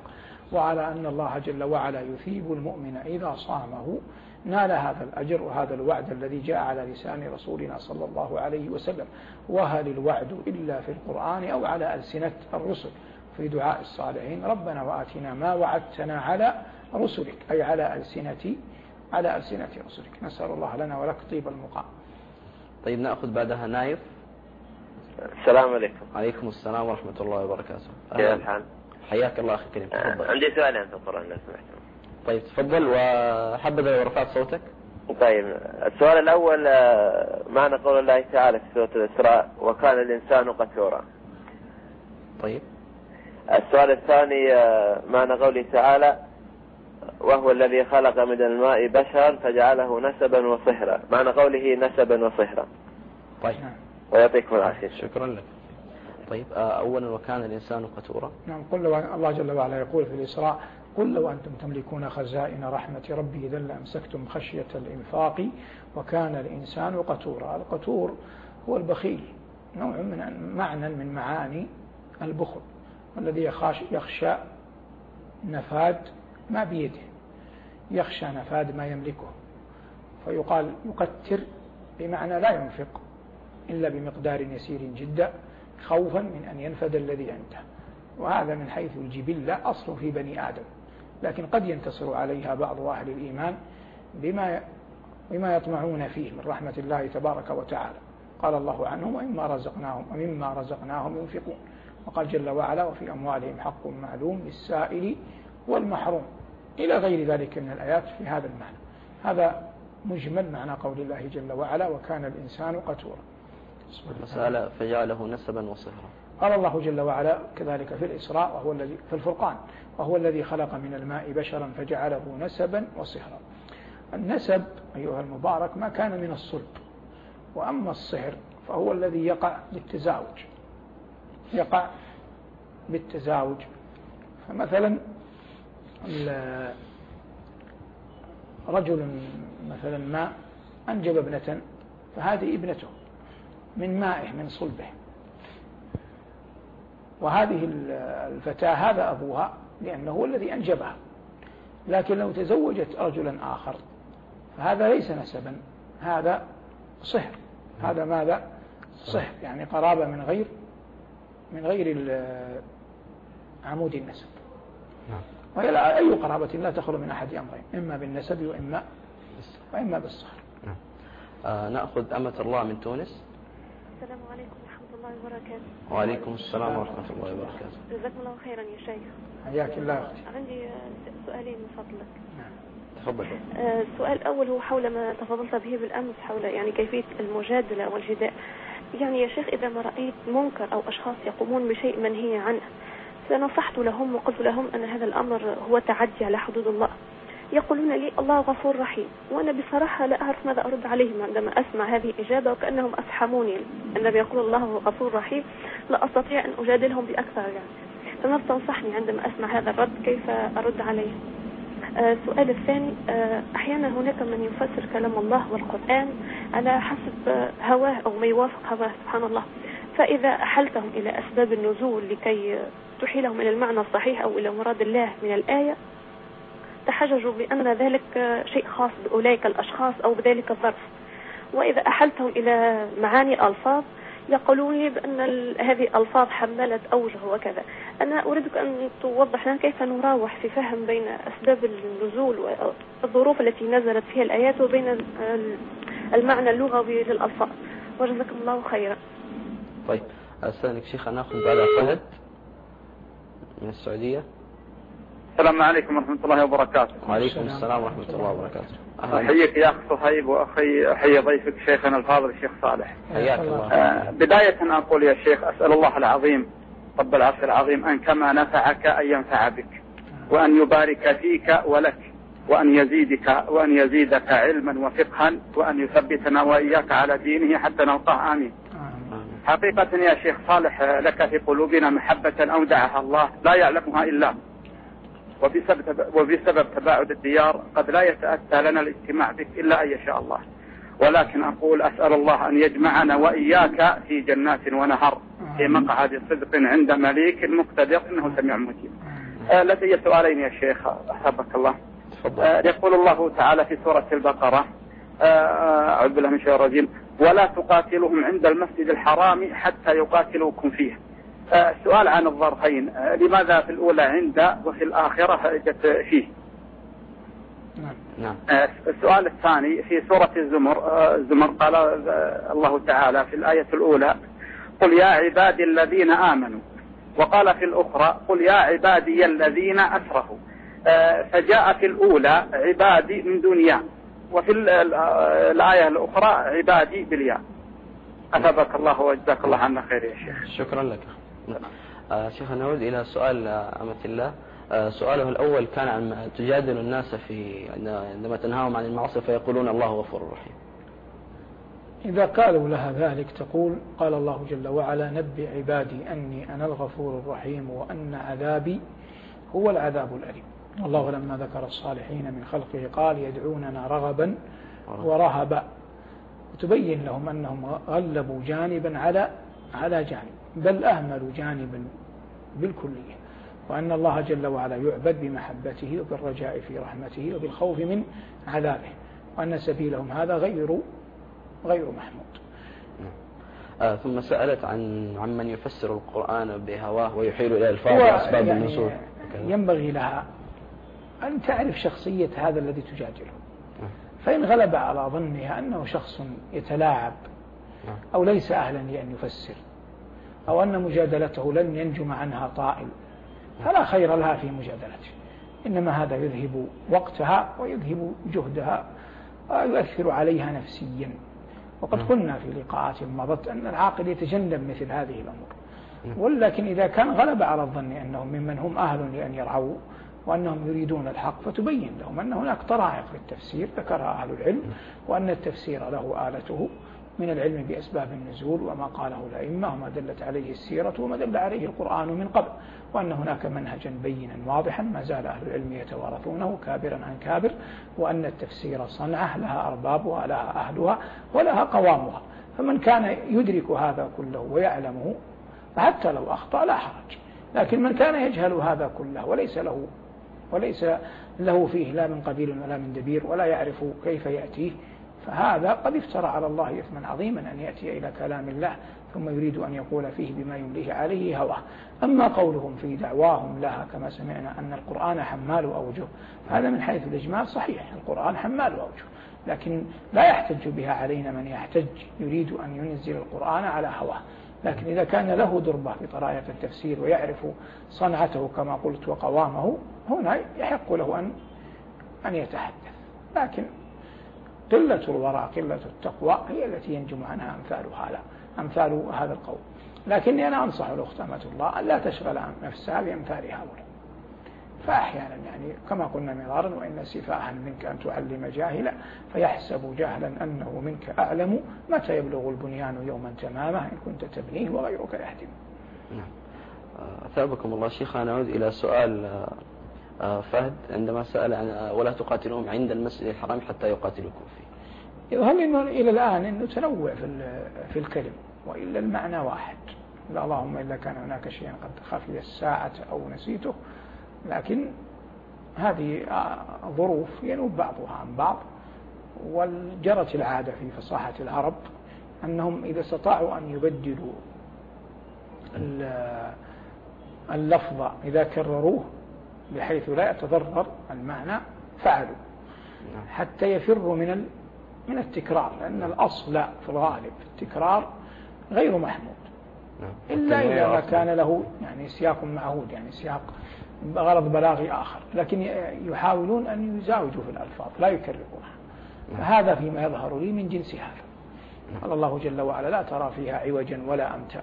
وعلى أن الله جل وعلا يثيب المؤمن إذا صامه. نال هذا الأجر وهذا الوعد الذي جاء على لسان رسولنا صلى الله عليه وسلم. وهل الوعد إلا في القرآن أو على ألسنة الرسل؟ في دعاء الصالحين ربنا وآتنا ما وعدتنا على رسلك أي على ألسنة على ألسنة رسلك. نسأل الله لنا ولك طيب المقام. طيب نأخذ بعدها نايف. السلام عليكم. عليكم السلام ورحمة الله وبركاته. كيف. الحال؟ حياك الله أخي الكريم. آه، تفضل. عندي سؤالين في القرآن لو سمحت. طيب تفضل. وحبذا لو رفعت صوتك. طيب السؤال الأول آه، معنى قول الله تعالى في سورة الإسراء وكان الإنسان قتورا. طيب. السؤال الثاني آه، معنى قوله تعالى وهو الذي خلق من الماء بشرا فجعله نسبا وصهرا. معنى قوله نسبا وصهرا. طيب. ويعطيكم العافية. شكرا لك. طيب آه، أولا وكان الإنسان قتورا. نعم قل لو الله جل وعلا يقول في الإسراء قل لو أنتم تملكون خزائن رحمة ربي إذا لأمسكتم خشية الإنفاق وكان الإنسان قتورا. القتور هو البخيل نوع من معنى من معاني البخل والذي يخشى نفاد ما بيده يخشى نفاد ما يملكه. فيقال يقتر بمعنى لا ينفق إلا بمقدار يسير جدا. خوفا من أن ينفد الذي عنده. وهذا من حيث الجبلة أصل في بني آدم. لكن قد ينتصر عليها بعض أهل الإيمان بما بما يطمعون فيه من رحمة الله تبارك وتعالى. قال الله عنهم ومما رزقناهم ومما رزقناهم ينفقون. وقال جل وعلا وفي أموالهم حق معلوم للسائل والمحروم. إلى غير ذلك من الآيات في هذا المعنى. هذا مجمل معنى قول الله جل وعلا وكان الإنسان قتورا. مسألة فجعله نسبا وصهرا. قال الله جل وعلا كذلك في الإسراء وهو الذي في الفرقان وهو الذي خلق من الماء بشرا فجعله نسبا وصهرا. النسب أيها المبارك ما كان من الصلب وأما الصهر فهو الذي يقع بالتزاوج. يقع بالتزاوج. فمثلا رجل مثلا ما أنجب ابنة فهذه ابنته. من مائه من صلبه. وهذه ال- الفتاة هذا أبوها لأنه هو الذي أنجبها. لكن لو تزوجت رجلا آخر فهذا ليس نسبا هذا صهر هذا ماذا؟ صهر يعني قرابة من غير من غير عمود النسب. نعم. وهي لا- أي قرابة لا تخلو من أحد أمرين إما بالنسب وإما وإما بالصهر آه، نأخذ أمة الله من تونس. السلام عليكم ورحمة الله وبركاته. وعليكم السلام ورحمة الله وبركاته. جزاكم الله خيرا يا شيخ. حياك الله يا أختي. عندي سؤالين من فضلك. تفضل. آه، السؤال الأول هو حول ما تفضلت به بالأمس حول يعني كيفية المجادلة والجدال يعني يا شيخ إذا ما رأيت منكر أو أشخاص يقومون بشيء منهي عنه فنصحت لهم وقلت لهم أن هذا الأمر هو تعدي على حدود الله. يقولون لي الله غفور رحيم. وأنا بصراحة لا أعرف ماذا أرد عليهم عندما أسمع هذه الإجابة وكأنهم أفحموني عندما يقول الله غفور رحيم لا أستطيع أن أجادلهم بأكثر يعني. فما تنصحني عندما أسمع هذا الرد؟ كيف أرد عليه؟ آه، السؤال الثاني آه، أحيانا هناك من يفسر كلام الله والقرآن على حسب هواه أو ما يوافق هواه سبحان الله. فإذا أحلتهم إلى أسباب النزول لكي تحيلهم إلى المعنى الصحيح أو إلى مراد الله من الآية تحججوا بأن ذلك شيء خاص بأولئك الأشخاص أو بذلك الظرف. وإذا أحلتهم إلى معاني الألفاظ يقولون لي بأن هذه الألفاظ حملت أوجه وكذا. أنا أريدك أن توضح لنا كيف نراوح في فهم بين أسباب النزول والظروف التي نزلت فيها الآيات وبين المعنى اللغوي للألفاظ. وجزاكم الله خيرا. طيب أستاذنك شيخ ناخذ بعد فهد من السعودية. السلام عليكم ورحمة الله وبركاته. وعليكم السلام ورحمة الله وبركاته. أحييك يا أخ صهيب وأخي أحيي ضيفك شيخنا الفاضل الشيخ صالح. حياك الله. آه، بداية أقول يا شيخ أسأل الله العظيم رب العرش العظيم أن كما نفعك أن ينفع بك وأن يبارك فيك ولك وأن يزيدك وأن يزيدك علما وفقها وأن يثبتنا وإياك على دينه حتى نلقاه. آمين. حقيقة يا شيخ صالح لك في قلوبنا محبة أودعها الله لا يعلمها إلا وبسبب, وبسبب تباعد الديار قد لا يتأتى لنا الاجتماع بك إلا أن يشاء الله. ولكن أقول أسأل الله أن يجمعنا وإياك في جنات ونهر في مقعد صدق عند مليك مقتدر إنه سميع مجيب. آه لدي سؤالين يا شيخ أحبك الله. آه يقول الله تعالى في سورة البقرة آه، أعوذ بالله من الشيطان الرجيم ولا تقاتلهم عند المسجد الحرام حتى يقاتلوكم فيه. آه، سؤال عن الظرفين. آه، لماذا في الأولى عند وفي الآخرة جت فيه؟ نعم. نعم. السؤال الثاني في سورة الزمر الزمر قال الله تعالى في الآية الأولى قل يا عبادي الذين آمنوا. وقال في الأخرى قل يا عبادي الذين أسرفوا. فجاء في الأولى عبادي من دنيا وفي الآية الأخرى عبادي بالياء. أثابك الله وجزاك الله عنا خير يا شيخ. شكرا لك. آه شيخ نعود إلى سؤال أمة الله. آه سؤاله الأول كان عن تجادل الناس في عندما تنهاهم عن المعصية فيقولون الله غفور رحيم. إذا قالوا لها ذلك تقول قال الله جل وعلا نبئ عبادي أني أنا الغفور الرحيم وأن عذابي هو العذاب الأليم. الله لما ذكر الصالحين من خلقه قال يدعوننا رغبا ورهبا. وتبين لهم أنهم غلبوا جانبا على على جانب. بل أهملوا جانبا بالكلية وأن الله جل وعلا يعبد بمحبته وبالرجاء في رحمته وبالخوف من عذابه وأن سبيلهم هذا غير غير محمود. آه ثم سألت عن عمن يفسر القرآن بهواه ويحيل إلى ألفاظ وأسباب يعني النزول. ينبغي لها أن تعرف شخصية هذا الذي تجادله. فإن غلب على ظنها أنه شخص يتلاعب أو ليس أهلا لأن يفسر أو أن مجادلته لن ينجم عنها طائل. فلا خير لها في مجادلته. إنما هذا يذهب وقتها ويذهب جهدها ويؤثر عليها نفسيا. وقد قلنا في لقاءات مضت أن العاقل يتجنب مثل هذه الأمور. ولكن إذا كان غلب على الظن أنهم ممن هم أهل لأن يرعوا وأنهم يريدون الحق فتبين لهم أن هناك طرائق للتفسير ذكرها أهل العلم وأن التفسير له آلته. من العلم بأسباب النزول وما قاله الأئمة وما دلت عليه السيرة وما دل عليه القرآن من قبل وأن هناك منهجا بينا واضحا ما زال أهل العلم يتوارثونه كابرا عن كابر وأن التفسير صنعة لها أربابها لها أهلها ولها قوامها. فمن كان يدرك هذا كله ويعلمه فحتى لو أخطأ لا حرج لكن من كان يجهل هذا كله وليس له وليس له فيه لا من قبيل ولا من دبير ولا يعرف كيف يأتيه فهذا قد افترى على الله إثما عظيما أن يأتي إلى كلام الله ثم يريد أن يقول فيه بما يمليه عليه هواه. أما قولهم في دعواهم لها كما سمعنا أن القرآن حمال أوجه هذا من حيث الإجمال صحيح القرآن حمال أوجه لكن لا يحتج بها علينا من يحتج يريد أن ينزل القرآن على هواه. لكن إذا كان له دربة في طرائق التفسير ويعرف صنعته كما قلت وقوامه هنا يحق له أن أن يتحدث. لكن قلة الوراء قلة التقوى هي التي ينجم عنها أمثال هذا أمثال هذا القول لكني أنا أنصح الأخت أمة الله أن لا تشغل نفسها بأمثال هؤلاء. فأحيانا يعني كما قلنا مرارا وإن سفاها منك أن تعلم جاهلا فيحسب جهلا أنه منك أعلم متى يبلغ البنيان يوما تمامه إن كنت تبنيه وغيرك يهدم. نعم. أثابكم الله شيخ أنا أعود إلى سؤال آه، فهد عندما سأل عن آه، ولا تقاتلوهم عند المسجد الحرام حتى يقاتلوكم فيه. يظهر لي إنه إلى الآن إنه تنوع في في الكلم وإلا المعنى واحد؟ لا اللهم الا كان هناك شيء قد خفي الساعة أو نسيته لكن هذه ظروف ينوب بعضها عن بعض وجرت العادة في فصاحة العرب أنهم إذا استطاعوا أن يبدلوا اللفظ إذا كرروه بحيث لا يتضرر المعنى فعلوا. حتى يفروا من من التكرار لأن الأصل في الغالب في التكرار غير محمود. نعم. إلا إذا ما كان له يعني سياق معهود يعني سياق غرض بلاغي آخر. لكن يحاولون أن يزاوجوا في الألفاظ لا يكررونها. فهذا فيما يظهر لي من جنس هذا. قال الله جل وعلا لا ترى فيها عوجا ولا أمتا.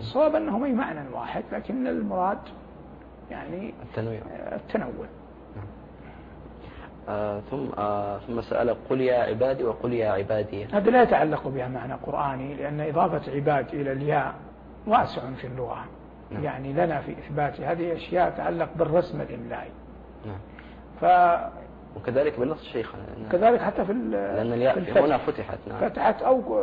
الصواب أنهم أي معنى واحد لكن المراد يعني التنويع التنوع آه ثم آه ثم سأل قل يا عبادي وقل يا عبادي هذا لا يتعلق بها معنى قرآني لأن إضافة عباد إلى الياء واسع في اللغة نعم. يعني لنا في إثبات هذه أشياء تتعلق بالرسم الإملائي نعم. ف وكذلك بالنص شيخنا كذلك حتى في لأن الياء هنا فتحت نعم. فتحت أو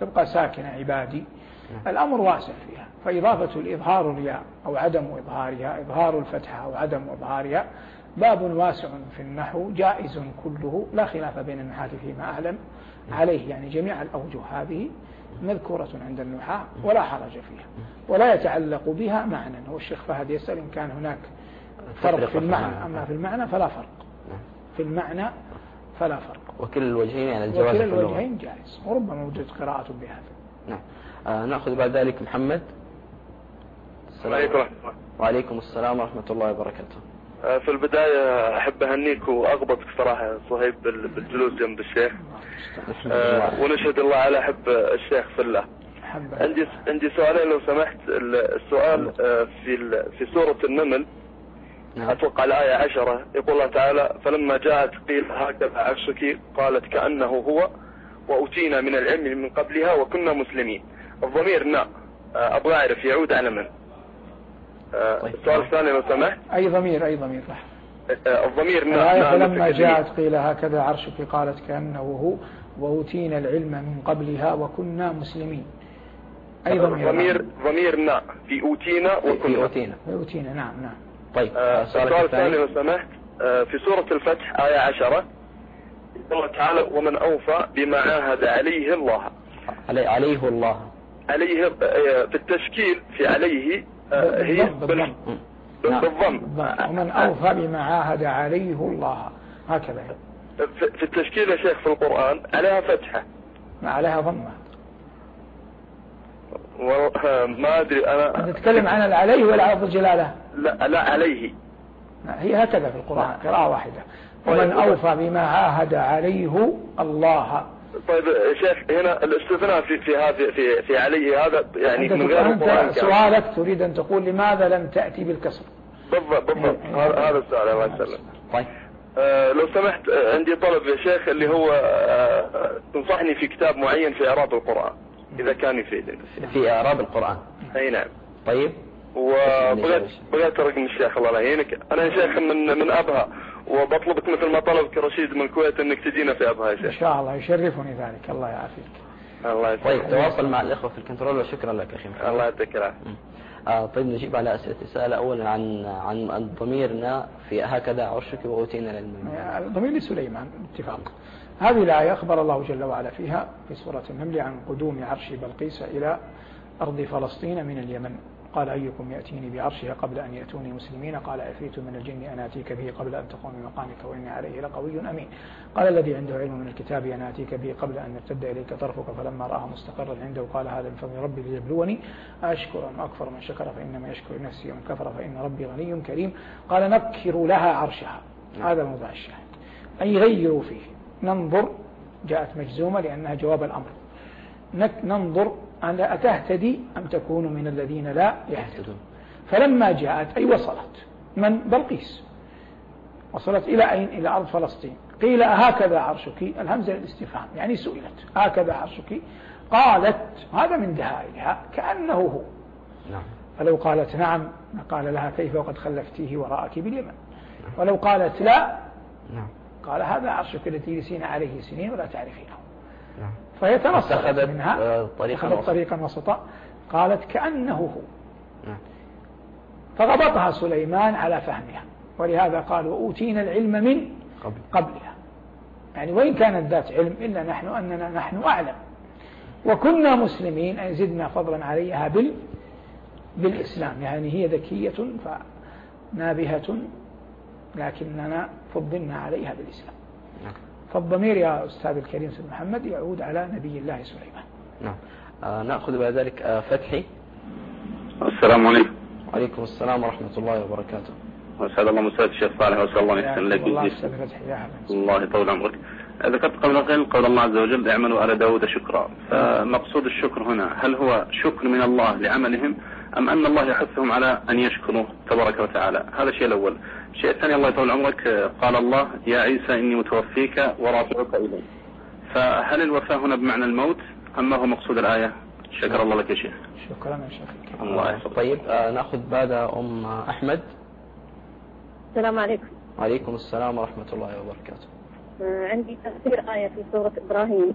تبقى ساكنة عبادي نعم. الأمر واسع فيها فإضافة الإظهار الياء أو عدم إظهارها إظهار الفتحة أو عدم إظهارها باب واسع في النحو جائز كله لا خلاف بين النحاة فيما أعلم. عليه يعني جميع الأوجه هذه مذكورة عند النحاة ولا حرج فيها. ولا يتعلق بها معنى. هو الشيخ فهد يسأل إن كان هناك فرق في المعنى. أما في المعنى فلا فرق. في المعنى فلا فرق. وكل الوجهين يعني الجواز وكل الوجهين جائز. وربما وجدت قراءة بهذا. نعم. آه نأخذ بعد ذلك محمد. السلام عليكم وعليكم السلام ورحمة الله وبركاته. آه، في البداية أحب أهنيك وأغبطك صراحة صهيب بالجلوس جنب الشيخ. آه ونشهد الله على حب الشيخ في الله. عندي عندي سؤالين لو سمحت. السؤال آه، في في سورة النمل نعم. أتوقع الآية عشرة. يقول الله تعالى فلما جاءت قيل هكذا عرشك قالت كأنه هو وأتينا من العلم من قبلها وكنا مسلمين. الضمير نا. أبغى أعرف يعود على من. السؤال الثاني لو سمحت. أي ضمير أي ضمير آه، الضمير نا فلما جاءت قيل هكذا عرشك قالت كأنه هو وأوتينا العلم من قبلها وكنا مسلمين. أي ضمير؟ ضمير ضمير نا في أوتينا وكنا. في أوتينا. في أوتينا نعم نعم. طيب آه السؤال الثاني. لو سمحت. في سورة الفتح آية عشرة. الله تعالى ومن أوفى بما عاهد عليه الله. عليه الله. عليه في التشكيل في عليه هي بالضم بالضم ومن أوفى بما عاهد عليه الله. هكذا. في التشكيل يا شيخ في القرآن عليها فتحة. ما عليها ضمة. ما أدري أنا نتكلم عن عليه ولا لفظ جلاله لا لا. عليه. هي هكذا في القرآن قراءة واحدة. طيب، ومن أوفى بما عاهد عليه الله. طيب شيخ هنا الاستثناء في في هذه في في عليه هذا يعني من غير القرآن سؤالك تريد أن تقول لماذا لم تأتي بالكسر؟ بالضبط بالضبط. هذا السؤال الله يسلم طيب. آه لو سمحت آه عندي طلب يا شيخ اللي هو آه تنصحني في كتاب معين في إعراب القرآن إذا كان يفيدني. في إعراب القرآن. أي نعم. طيب. وبغيت بغيت رقم الشيخ الله لا يعينك. أنا يا شيخ من من أبها. وبطلبك مثل ما طلبك رشيد من الكويت إنك تجينا في أبها يا شيخ. إن شاء الله يشرفني ذلك. الله يعافيك. الله يسلمك. طيب تواصل مع الإخوة في الكنترول وشكرا لك أخي. محمد الله يعطيك العافية. آه طيب نجيب على أسئلة السؤال اولا عن عن ضميرنا في هكذا عرشك وأوتينا العلم. ضمير لسليمان اتفاق. هذه الآية أخبر الله جل وعلا فيها في سورة النمل عن قدوم عرش بلقيس إلى أرض فلسطين من اليمن. قال أيكم يأتيني بعرشها قبل أن يأتوني مسلمين؟ قال عفريت من الجن أنا أتيك به قبل أن تقوم مقامك وإني عليه لقوي أمين. قال الذي عنده علم من الكتاب أنا أتيك به قبل أن يرتد إليك طرفك فلما رآه مستقرا عنده قال هذا من فضل ربي ليبلوني أشكر أم أكفر من شكر فإنما يشكر نفسي ومن كفر فإن ربي غني كريم. قال نكر لها عرشها. هذا موضع الشاهد. أي غيروا فيه. ننظر جاءت مجزومة لأنها جواب الأمر. ننظر أن أتهتدي أم تكون من الذين لا يهتدون. فلما جاءت أي وصلت من؟ بلقيس. وصلت إلى أين؟ إلى أرض فلسطين. قيل هكذا عرشك؟ الهمزة للاستفهام. يعني سئلت هكذا عرشك؟ قالت هذا من دهائها كأنه هو. نعم. فلو قالت نعم قال لها كيف وقد خلفتيه وراءك باليمن. ولو قالت لا نعم. قال هذا عرشك الذي تجلسين عليه سنين ولا تعرفينه. نعم. تنصرت منها آه، طريقا طريقا وسطا. قالت كأنه هو. نعم. فضبطها سليمان على فهمها. ولهذا قال وأوتينا العلم من قبلها. يعني وإن كانت ذات علم إلا نحن أننا نحن أعلم. وكنا مسلمين أي زدنا فضلا عليها بال بالإسلام. يعني هي ذكية فنابهة لكننا فضلنا عليها بالإسلام. فالضمير يا أستاذ الكريم سيد محمد يعود على نبي الله سليمان. نعم. آه نأخذ بعد ذلك آه فتحي. السلام عليكم. وعليكم السلام ورحمة الله وبركاته. وأسعد الله مساء الشيخ صالح وأسأل الله أن يحسن لك الله يطول عمرك. ذكرت قبل قليل قول الله عز وجل اعملوا على داود شكرا. فمقصود الشكر هنا هل هو شكر من الله لعملهم أم أن الله يحثهم على أن يشكروا تبارك وتعالى؟ هذا الشيء الأول. الشيء الثاني الله يطول عمرك. قال الله يا عيسى إني متوفيك ورافعك إلي فهل الوفاة هنا بمعنى الموت أم ما هو مقصود الآية؟ شكر الله لك يا شيخ. شكرا يا شيخ. الله يحفظك. طيب آه نأخذ بعد أم أحمد. السلام عليكم. وعليكم السلام ورحمة الله وبركاته. آه عندي تفسير آية في سورة إبراهيم.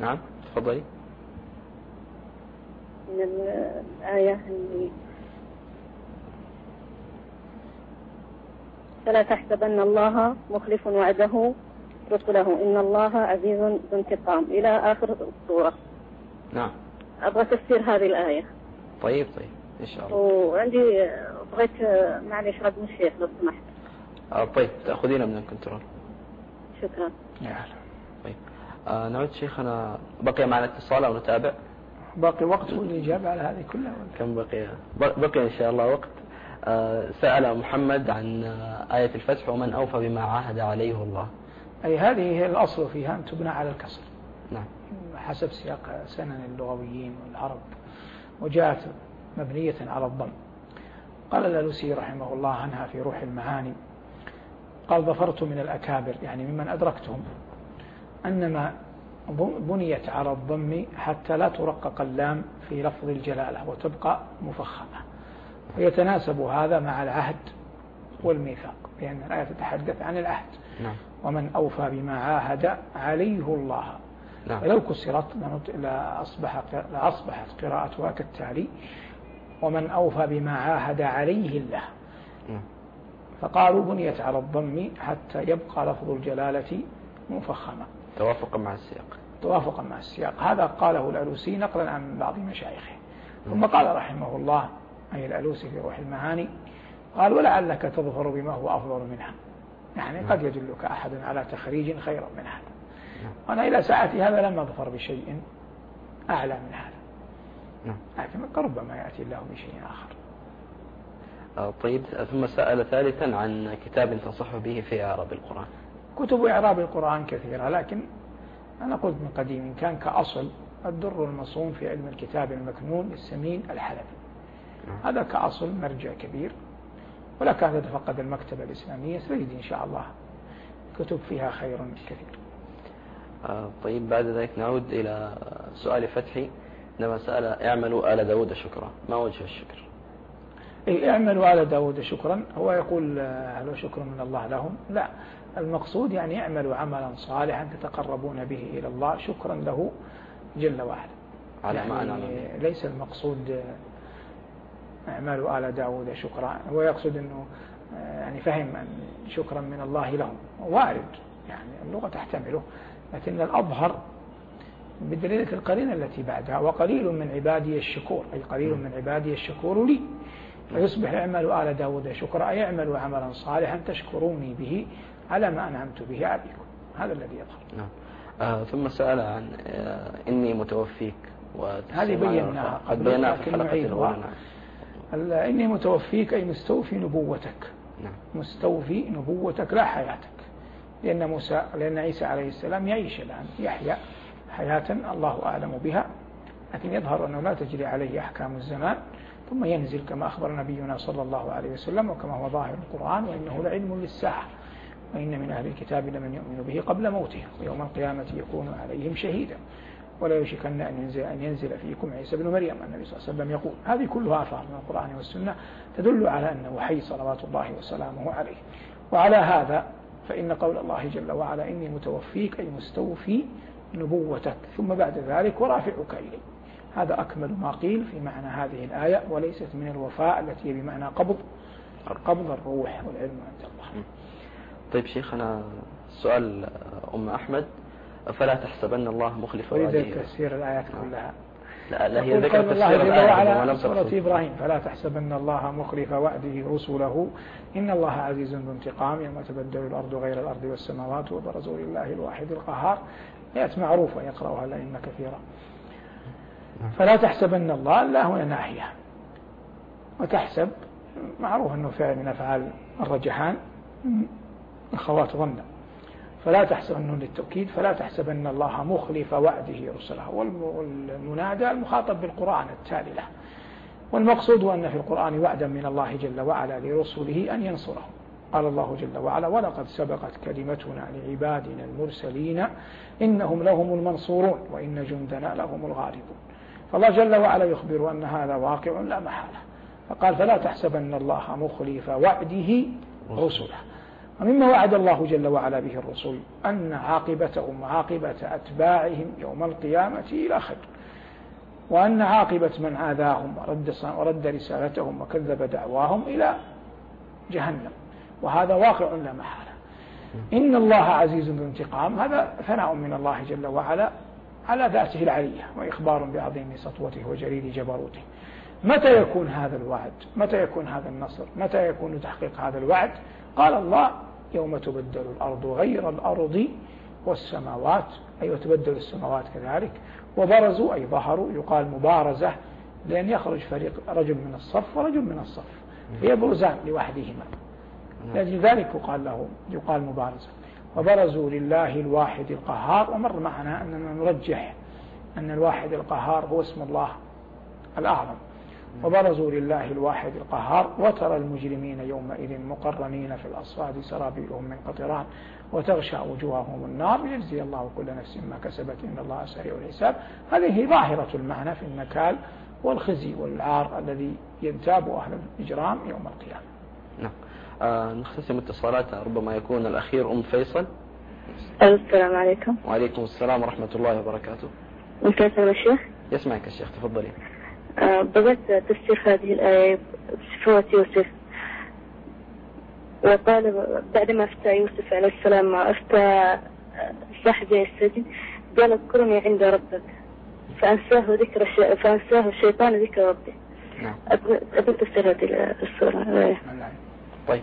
نعم تفضلي. من الآية اللي فلا تحسبن الله مخلف وعده رسله. إن الله عزيز ذو انتقام. إلى آخر السورة نعم. أبغى تفسير هذه الآية. طيب طيب. إن شاء الله. وعندي بغيت معلش رد الشيخ لو سمحت. آه طيب. تأخذينا من الكنترول. شكرا. يا طيب. آه نعود شيخنا بقي معنا اتصال أو نتابع؟ باقي وقت والإجابة على هذه كلها. ولا؟ كم بقي؟ بقي إن شاء الله وقت. آه سأل محمد عن آية الفتح ومن أوفى بما عاهد عليه الله. أي هذه هي الأصل فيها أن تبنى على الكسر. نعم. حسب سياق سنن اللغويين والعرب وجاءت مبنية على الضم. قال الألوسي رحمه الله عنها في روح المعاني قال ظفرت من الأكابر يعني ممن أدركتهم أنما بنيت على الضم حتى لا ترقق اللام في لفظ الجلالة وتبقى مفخمة. ويتناسب هذا مع العهد والميثاق لأن الآية تتحدث عن العهد. نعم. ومن أوفى بما عاهد عليه الله. نعم. ولو كسرت لأصبح لأصبحت قراءتها كالتالي. ومن أوفى بما عاهد عليه الله. نعم. فقالوا بنيت على الضم حتى يبقى لفظ الجلالة مفخما توافقا مع السياق. توافقا مع السياق. هذا قاله الألوسي نقلا عن بعض مشايخه. ثم قال رحمه الله أي الألوسي في روح المعاني قال ولعلك تظفر بما هو أفضل منها. يعني قد يدلك أحد على تخريج خيرا من هذا. وأنا إلى ساعتي هذا لم أظفر بشيء أعلى من هذا. لكن ربما يأتي الله بشيء آخر. آه، طيب. ثم سأل ثالثا عن كتاب تنصح به في إعراب القرآن. كتب إعراب القرآن كثيرة لكن أنا قلت من قديم كان كأصل الدر المصون في علم الكتاب المكنون للسمين الحلبي. هذا كأصل مرجع كبير ولك أن تتفقد المكتبة الإسلامية ستجد إن شاء الله كتب فيها خير كثير. آه طيب بعد ذلك نعود إلى سؤال فتحي. عندما سأل اعملوا آل داود شكرا. ما وجه الشكر؟ إيه اعملوا آل داود شكرا. هو يقول هل هو شكر من الله لهم؟ لا. المقصود يعني اعملوا عملا صالحا تتقربون به إلى الله شكرا له جل وعلا. على يعني ما أنا ليس المقصود اعملوا آل داود شكرا هو يقصد أنه يعني فهم أن شكرا من الله لهم. وارد يعني اللغة تحتمله لكن الأظهر بدليل القرينة التي بعدها وقليل من عبادي الشكور أي قليل من عبادي الشكور لي. فيصبح اعملوا آل داود شكرا أي اعملوا عملا صالحا تشكروني به على ما أنعمت به عليكم. هذا الذي يظهر. نعم. آه ثم سأل عن آه إني متوفيك هذه بيناها. قد بيناها في الحلقة الأولى إني متوفيك أي مستوفي نبوتك. نعم. مستوفي نبوتك لا حياتك. لأن موسى لأن عيسى عليه السلام يعيش الآن يحيا حياة الله أعلم بها. لكن يظهر أنه لا تجري عليه أحكام الزمان. ثم ينزل كما أخبر نبينا صلى الله عليه وسلم وكما هو ظاهر القرآن وإنه لعلم للساعة. وإن من أهل الكتاب لمن يؤمن به قبل موته ويوم القيامة يكون عليهم شهيدا. ولا يشكن أن ينزل, أن ينزل فيكم عيسى بن مريم. النبي صلى الله عليه وسلم يقول هذه كلها آثار من القرآن والسنة تدل على أنه حي صلوات الله وسلامه عليه. وعلى هذا فإن قول الله جل وعلا إني متوفيك أي مستوفي نبوتك. ثم بعد ذلك ورافعك إلي. هذا أكمل ما قيل في معنى هذه الآية وليست من الوفاء التي بمعنى قبض قبض الروح والعلم عند الله. طيب شيخنا سؤال أم أحمد فلا تحسبن الله مخلف وعده تفسير الآيات كلها. لا لا هي ذكر تفسير الآية سورة إبراهيم فلا تحسبن الله مخلف وعده رسله. إن الله عزيز ذو انتقام يوم تبدل الأرض غير الأرض والسماوات وبرزوا لله الواحد القهار. آيات معروفة يقرأها الأئمة كثيرا فلا تحسبن الله لا هنا ناحية. وتحسب معروف أنه فعل من أفعال الرجحان. أخوات ظن. فلا تحسبن للتوكيد فلا تحسبن الله مخلف وعده رسله. والمنادى المخاطب بالقرآن التالي له. والمقصود أن في القرآن وعدا من الله جل وعلا لرسله أن ينصره. قال الله جل وعلا ولقد سبقت كلمتنا لعبادنا المرسلين إنهم لهم المنصورون وإن جندنا لهم الغالبون. فالله جل وعلا يخبر أن هذا واقع لا محالة. فقال فلا تحسبن الله مخلف وعده رسله. ومما وعد الله جل وعلا به الرسل أن عاقبتهم وعاقبة أتباعهم يوم القيامة إلى خير وأن عاقبة من عاداهم ورد, ورد رسالتهم وكذب دعواهم إلى جهنم. وهذا واقع لا محالة. إن الله عزيز ذو انتقام. هذا ثناء من الله جل وعلا على ذاته العلية وإخبار بعظيم سطوته وجليل جبروته. متى يكون هذا الوعد؟ متى يكون هذا النصر؟ متى يكون تحقيق هذا الوعد؟ قال الله يوم تبدل الأرض غير الأرض والسماوات. أي وتبدل السماوات كذلك. وبرزوا أي ظهروا يقال مبارزة لأن يخرج فريق رجل من الصف ورجل من الصف. فيبرزان لوحدهما. لأجل ذلك يقال له يقال مبارزة. وبرزوا لله الواحد القهار. ومر معنا أننا نرجح أن الواحد القهار هو اسم الله الأعظم. وبرزوا لله الواحد القهار وترى المجرمين يومئذ مقرنين في الأصفاد سرابيلهم من قطران وتغشى وجوههم النار ليجزي الله كل نفس ما كسبت إن الله سريع الحساب. هذه ظاهرة المعنى في النكال والخزي والعار الذي ينتاب أهل الإجرام يوم القيامة. نعم. آه نختتم اتصالات ربما يكون الأخير أم فيصل. السلام عليكم. وعليكم السلام ورحمة الله وبركاته. ممكن أسأل الشيخ؟ يسمعك الشيخ تفضلي. بغيت تفسير هذه الآية بصفة يوسف. وقال بعدما أفتى يوسف عليه السلام مع أفتى صاحبي السجن قال اذكرني عند ربك فأنساه ذكر فأنساه الشيطان ذكر ربه. نعم. أبغى تفسير هذه السورة. طيب.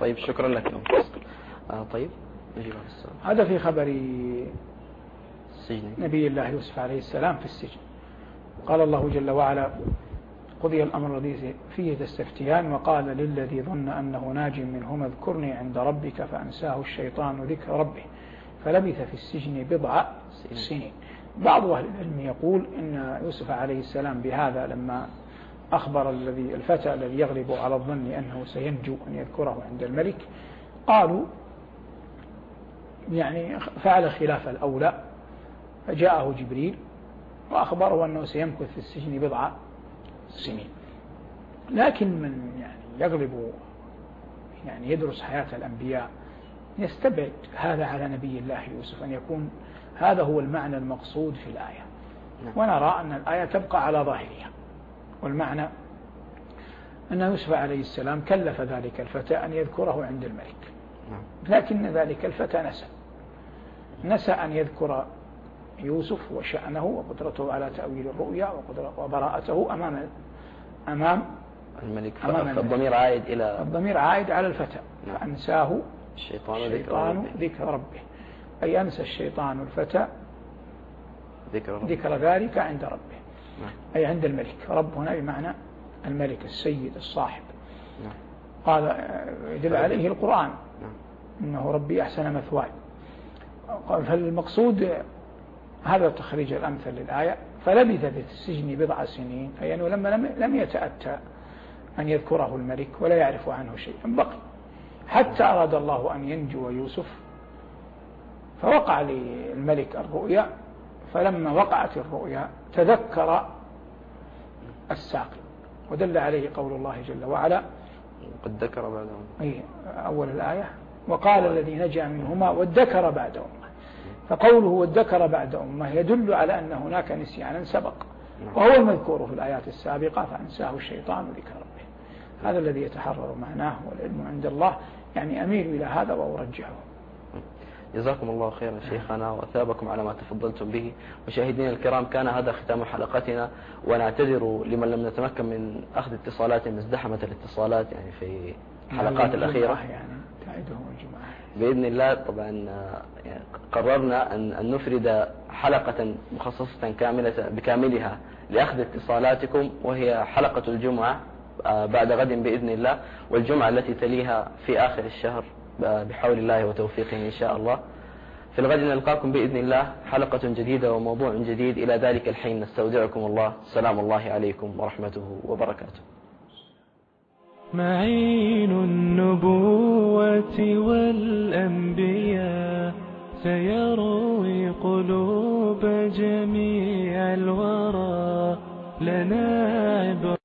طيب شكرا لك آه طيب نجيب هذا في خبر نبي الله يوسف عليه السلام في السجن. قال الله جل وعلا قضي الأمر الذي فيه تستفتيان وقال للذي ظن أنه ناج منهما اذكرني عند ربك فأنساه الشيطان ذكر ربه فلبث في السجن بضع سنين. بعض أهل العلم يقول إن يوسف عليه السلام بهذا لما أخبر الذي الفتى الذي يغلب على الظن أنه سينجو أن يذكره عند الملك قالوا يعني فعل خلاف الأولى فجاءه جبريل وأخبره أنه سيمكث في السجن بضع سنين. لكن من يعني يغلب يعني يدرس حياة الأنبياء يستبعد هذا على نبي الله يوسف أن يكون هذا هو المعنى المقصود في الآية. نعم. ونرى أن الآية تبقى على ظاهرها. والمعنى أن يوسف عليه السلام كلف ذلك الفتى أن يذكره عند الملك. نعم. لكن ذلك الفتى نسى. نسى أن يذكر يوسف وشأنه وقدرته على تأويل الرؤيا وبراءته أمام أمام الملك أمام فالضمير عائد إلى الضمير عائد على الفتى نعم. فأنساه الشيطان, الشيطان ذكر, ربه. ذكر ربه أي أنسى الشيطان الفتى ذكر, ربه. ذكر ذلك عند ربه نعم. أي عند الملك رب هنا بمعنى الملك السيد الصاحب نعم. قال يدل عليه القرآن نعم. إنه ربي أحسن مثواي فالمقصود هذا تخريج الأمثل للآية. فلبث في السجن بضع سنين أي أنه لما لم يتأتى أن يذكره الملك ولا يعرف عنه شيئا بقي. حتى أراد الله أن ينجو يوسف فوقع للملك الرؤيا. فلما وقعت الرؤيا تذكر الساقي ودل عليه قول الله جل وعلا. قد ذكر بعد أي أول الآية. وقال الذي نجا منهما وادكر بعد أمة فقوله وادكر بعد أمة يدل على أن هناك نسيانا سبق. وهو المذكور في الآيات السابقة فأنساه الشيطان ذكر ربه. هذا الذي يتحرر معناه والعلم عند الله يعني أميل إلى هذا وأرجحه. جزاكم الله خيرا شيخنا وأثابكم على ما تفضلتم به. مشاهدينا الكرام كان هذا ختام حلقتنا ونعتذر لمن لم نتمكن من أخذ اتصالات ازدحمت الاتصالات يعني في الحلقات الأخيرة. يعني تعيدهم الجمعة. بإذن الله طبعا يعني قررنا أن, نفرد حلقة مخصصة كاملة بكاملها لأخذ اتصالاتكم وهي حلقة الجمعة آه، بعد غد بإذن الله والجمعة التي تليها في آخر الشهر بحول الله وتوفيقه إن شاء الله. في الغد نلقاكم بإذن الله حلقة جديدة وموضوع جديد. إلى ذلك الحين نستودعكم الله. سلام الله عليكم ورحمته وبركاته. معين النبوة والأنبياء سيروي قلوب جميع الورى. لنا